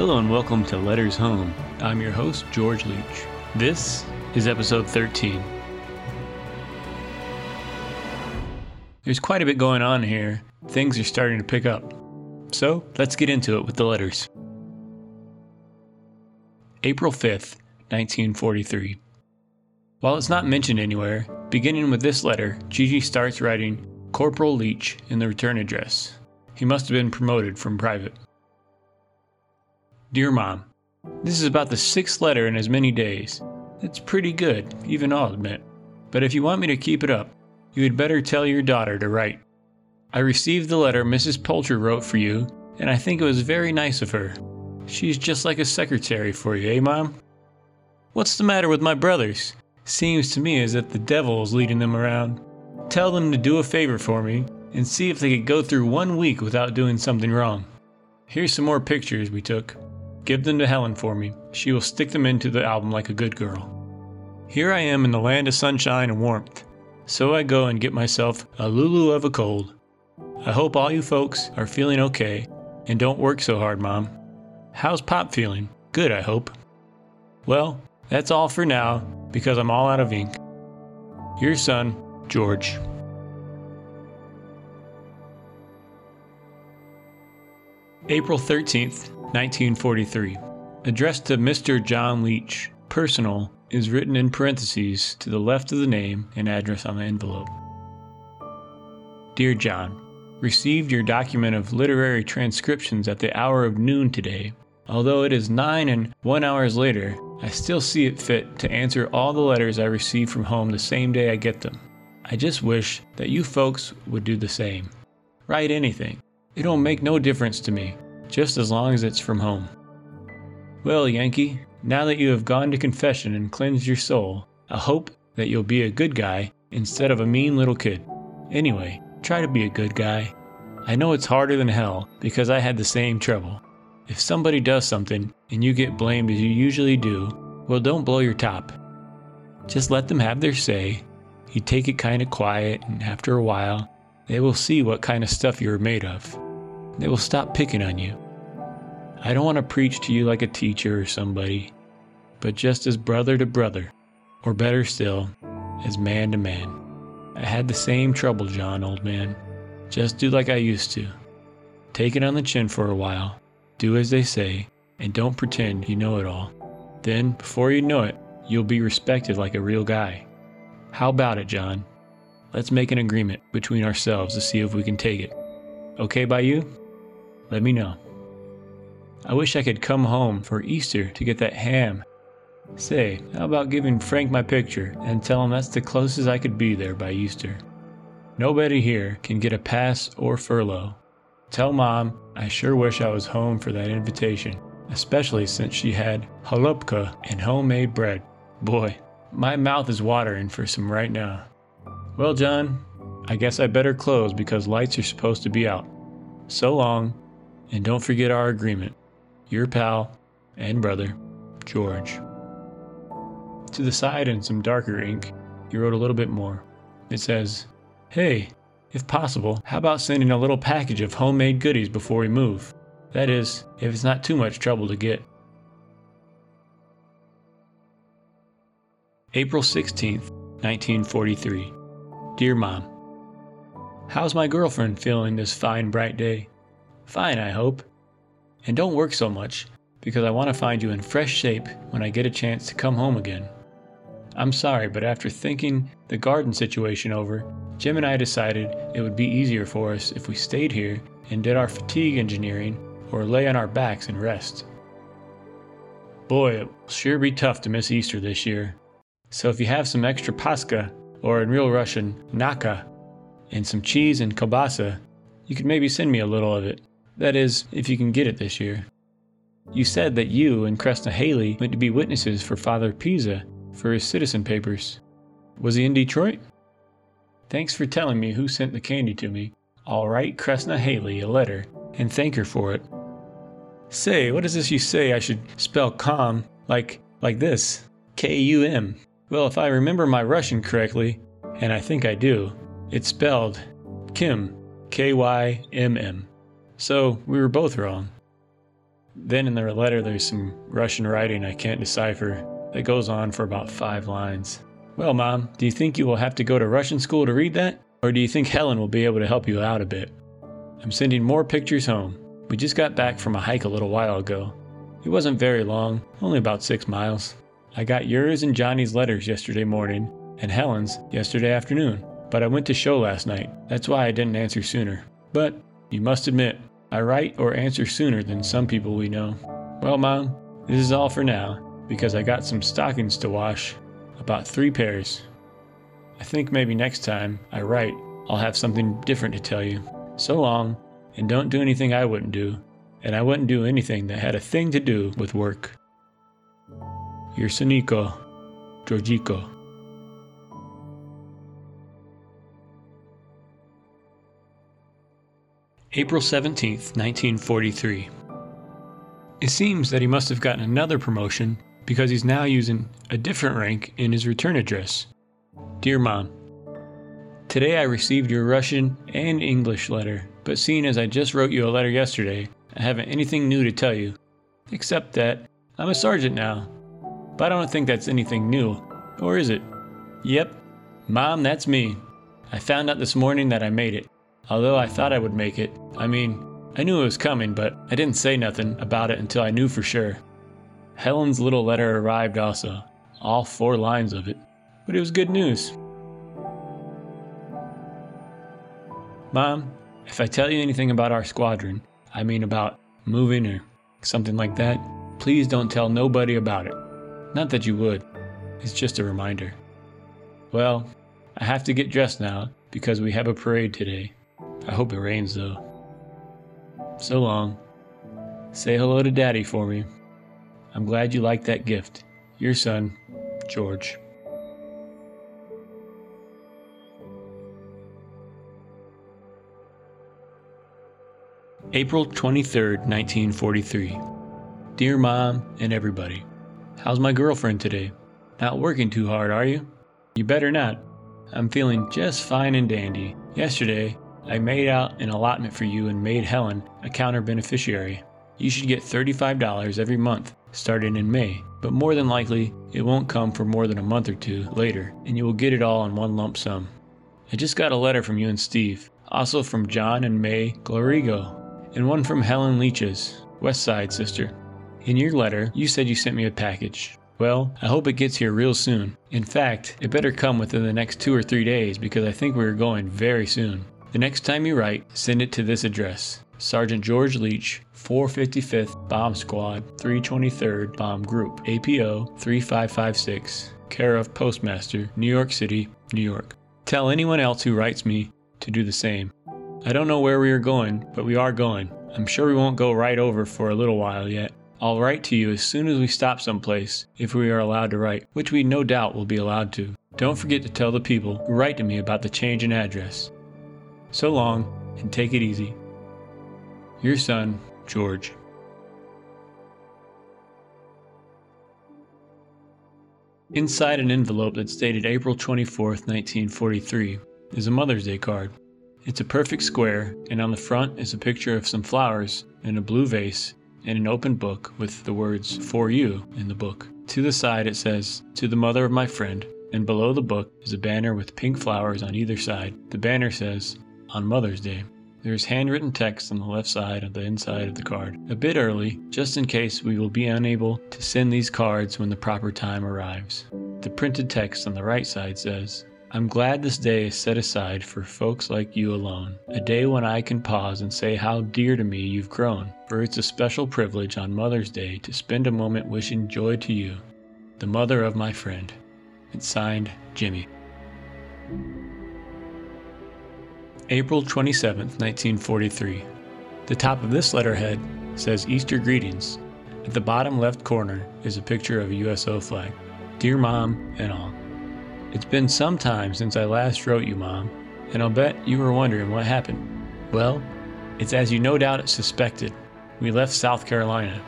Hello and welcome to Letters Home. I'm your host, George Leach. This is episode 13. There's quite a bit going on here. Things are starting to pick up. So let's get into it with the letters. April 5th, 1943. While it's not mentioned anywhere, beginning with this letter, Gigi starts writing Corporal Leach in the return address. He must have been promoted from private. Dear Mom, This is about the sixth letter in as many days. It's pretty good, even I'll admit. But if you want me to keep it up, you had better tell your daughter to write. I received the letter Mrs. Poulter wrote for you, and I think it was very nice of her. She's just like a secretary for you, eh, Mom? What's the matter with my brothers? Seems to me as if the devil is leading them around. Tell them to do a favor for me and see if they could go through one week without doing something wrong. Here's some more pictures we took. Give them to Helen for me. She will stick them into the album like a good girl. Here I am in the land of sunshine and warmth. So I go and get myself a Lulu of a cold. I hope all you folks are feeling okay and don't work so hard, Mom. How's Pop feeling? Good, I hope. Well, that's all for now because I'm all out of ink. Your son, George. April 13th, 1943. Addressed to Mr. John Leach. Personal is written in parentheses to the left of the name and address on the envelope. Dear John, Received your document of literary transcriptions at the hour of noon today. Although it is nine and one hours later, I still see it fit to answer all the letters I receive from home the same day I get them. I just wish that you folks would do the same. Write anything. It'll make no difference to me, just as long as it's from home. Well, Yankee, now that you have gone to confession and cleansed your soul, I hope that you'll be a good guy instead of a mean little kid. Anyway, try to be a good guy. I know it's harder than hell because I had the same trouble. If somebody does something and you get blamed as you usually do, well, don't blow your top. Just let them have their say. You take it kind of quiet, and after a while, they will see what kind of stuff you're made of. They will stop picking on you. I don't want to preach to you like a teacher or somebody, but just as brother to brother, or better still, as man to man. I had the same trouble, John, old man. Just do like I used to. Take it on the chin for a while, do as they say, and don't pretend you know it all. Then, before you know it, you'll be respected like a real guy. How about it, John? Let's make an agreement between ourselves to see if we can take it. Okay by you? Let me know. I wish I could come home for Easter to get that ham. Say, how about giving Frank my picture and tell him that's the closest I could be there by Easter? Nobody here can get a pass or furlough. Tell Mom I sure wish I was home for that invitation, especially since she had halupka and homemade bread. Boy, my mouth is watering for some right now. Well, John, I guess I better close because lights are supposed to be out. So long, and don't forget our agreement. Your pal and brother, George. To the side in some darker ink, he wrote a little bit more. It says, Hey, if possible, how about sending a little package of homemade goodies before we move? That is, if it's not too much trouble to get. April 16th, 1943. Dear Mom, How's my girlfriend feeling this fine bright day? Fine, I hope. And don't work so much, because I want to find you in fresh shape when I get a chance to come home again. I'm sorry, but after thinking the garden situation over, Jim and I decided it would be easier for us if we stayed here and did our fatigue engineering or lay on our backs and rest. Boy, it will sure be tough to miss Easter this year. So if you have some extra paska, or in real Russian, naka, and some cheese and kielbasa, you could maybe send me a little of it. That is, if you can get it this year. You said that you and Kressna Haley went to be witnesses for Father Pisa for his citizen papers. Was he in Detroit? Thanks for telling me who sent the candy to me. I'll write Kressna Haley a letter and thank her for it. Say, what is this you say I should spell calm like like this? K U M. Well, if I remember my Russian correctly, and I think I do, it's spelled Kim, K Y M M. So we were both wrong. Then in the letter, there's some Russian writing I can't decipher that goes on for about five lines. Well, Mom, do you think you will have to go to Russian school to read that? Or do you think Helen will be able to help you out a bit? I'm sending more pictures home. We just got back from a hike a little while ago. It wasn't very long, only about six miles. I got yours and Johnny's letters yesterday morning, and Helen's yesterday afternoon, but I went to show last night. That's why I didn't answer sooner. But you must admit, I write or answer sooner than some people we know. Well, Mom, this is all for now, because I got some stockings to wash, about three pairs. I think maybe next time I write, I'll have something different to tell you. So long, and don't do anything I wouldn't do, and I wouldn't do anything that had a thing to do with work. Your Soniko, Georgiko. April 17th, 1943. It seems that he must have gotten another promotion because he's now using a different rank in his return address. Dear Mom, Today I received your Russian and English letter, but seeing as I just wrote you a letter yesterday, I haven't anything new to tell you, except that I'm a sergeant now. But I don't think that's anything new, or is it? Yep, Mom, that's me. I found out this morning that I made it, although I thought I would make it. I mean, I knew it was coming, but I didn't say nothing about it until I knew for sure. Helen's little letter arrived also, all four lines of it, but it was good news. Mom, if I tell you anything about our squadron, I mean about moving or something like that, please don't tell nobody about it. Not that you would, it's just a reminder. Well, I have to get dressed now because we have a parade today. I hope it rains though. So long. Say hello to Daddy for me. I'm glad you liked that gift. Your son, George. April 23, 1943. Dear Mom and everybody, how's my girlfriend today? Not working too hard, are you? You better not. I'm feeling just fine and dandy. Yesterday, I made out an allotment for you and made Helen a counter beneficiary. You should get $35 every month starting in May, but more than likely, it won't come for more than a month or two later, and you will get it all in one lump sum. I just got a letter from you and Steve, also from John and May Glorigo, and one from Helen Leach's, West Side sister. In your letter, you said you sent me a package. Well, I hope it gets here real soon. In fact, it better come within the next two or three days because I think we're going very soon. The next time you write, send it to this address Sergeant George Leach, 455th Bomb Squad, 323rd Bomb Group, APO 3556, care of Postmaster, New York City, New York. Tell anyone else who writes me to do the same. I don't know where we are going, but we are going. I'm sure we won't go right over for a little while yet. I'll write to you as soon as we stop someplace, if we are allowed to write, which we no doubt will be allowed to. Don't forget to tell the people who write to me about the change in address. So long, and take it easy. Your son, George. Inside an envelope that stated April 24, 1943, is a Mother's Day card. It's a perfect square, and on the front is a picture of some flowers in a blue vase and an open book with the words For You in the book. To the side it says, To the mother of my friend, and below the book is a banner with pink flowers on either side. The banner says, On Mother's Day. There is handwritten text on the left side of the inside of the card. A bit early, just in case we will be unable to send these cards when the proper time arrives. The printed text on the right side says, I'm glad this day is set aside for folks like you alone. A day when I can pause and say how dear to me you've grown. For it's a special privilege on Mother's Day to spend a moment wishing joy to you, the mother of my friend. It's signed, Jimmy. April 27, 1943. The top of this letterhead says Easter greetings. At the bottom left corner is a picture of a USO flag. Dear Mom and all. It's been some time since I last wrote you, Mom, and I'll bet you were wondering what happened. Well, it's as you no doubt suspected. We left South Carolina.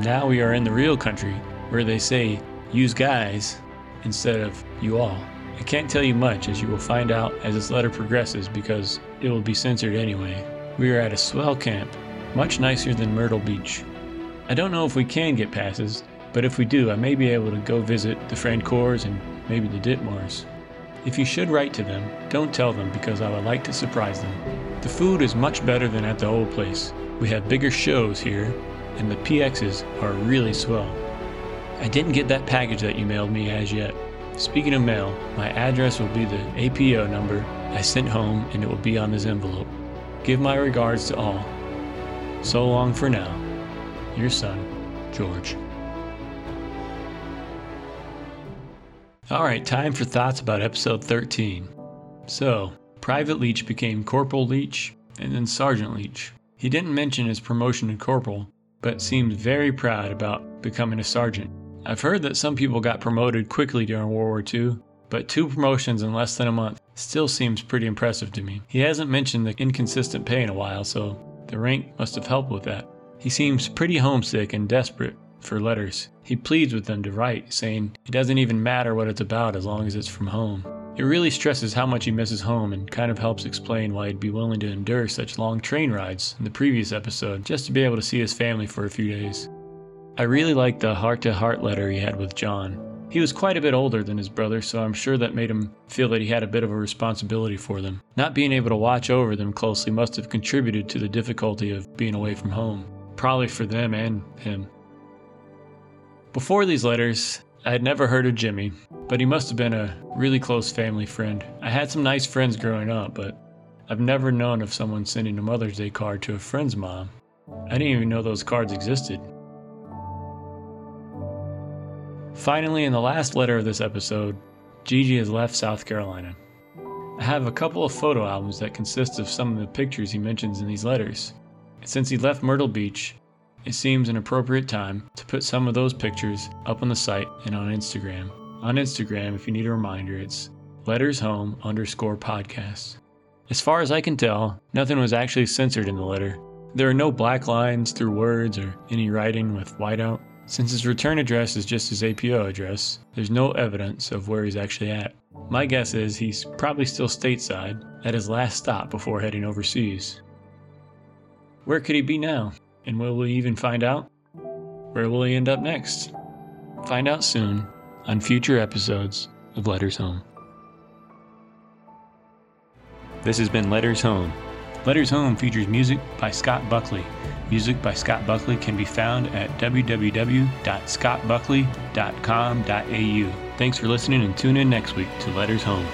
Now we are in the real country where they say, use guys instead of you all. I can't tell you much as you will find out as this letter progresses because it will be censored anyway. We are at a swell camp, much nicer than Myrtle Beach. I don't know if we can get passes, but if we do, I may be able to go visit the Francoeurs and maybe the Ditmars. If you should write to them, don't tell them because I would like to surprise them. The food is much better than at the old place. We have bigger shows here, and the PXs are really swell. I didn't get that package that you mailed me as yet. Speaking of mail, my address will be the APO number I sent home and it will be on this envelope. Give my regards to all. So long for now. Your son, George. Alright, time for thoughts about episode 13. So, Private Leach became Corporal Leach and then Sergeant Leach. He didn't mention his promotion to Corporal, but seemed very proud about becoming a sergeant. I've heard that some people got promoted quickly during World War II, but two promotions in less than a month still seems pretty impressive to me. He hasn't mentioned the inconsistent pay in a while, so the rank must have helped with that. He seems pretty homesick and desperate, for letters. He pleads with them to write, saying it doesn't even matter what it's about as long as it's from home. It really stresses how much he misses home and kind of helps explain why he'd be willing to endure such long train rides in the previous episode just to be able to see his family for a few days. I really liked the heart to heart letter he had with John. He was quite a bit older than his brother, so I'm sure that made him feel that he had a bit of a responsibility for them. Not being able to watch over them closely must have contributed to the difficulty of being away from home, probably for them and him. Before these letters, I had never heard of Jimmy, but he must have been a really close family friend. I had some nice friends growing up, but I've never known of someone sending a Mother's Day card to a friend's mom. I didn't even know those cards existed. Finally, in the last letter of this episode, Gigi has left South Carolina. I have a couple of photo albums that consist of some of the pictures he mentions in these letters. Since he left Myrtle Beach, it seems an appropriate time to put some of those pictures up on the site and on Instagram. On Instagram, if you need a reminder, it's letters home underscore podcast. As far as I can tell, nothing was actually censored in the letter. There are no black lines through words or any writing with whiteout. Since his return address is just his APO address, there's no evidence of where he's actually at. My guess is he's probably still stateside, at his last stop before heading overseas. Where could he be now? And will we even find out? Where will he end up next? Find out soon on future episodes of Letters Home. This has been Letters Home. Letters Home features music by Scott Buckley. Music by Scott Buckley can be found at www.scottbuckley.com.au. Thanks for listening and tune in next week to Letters Home.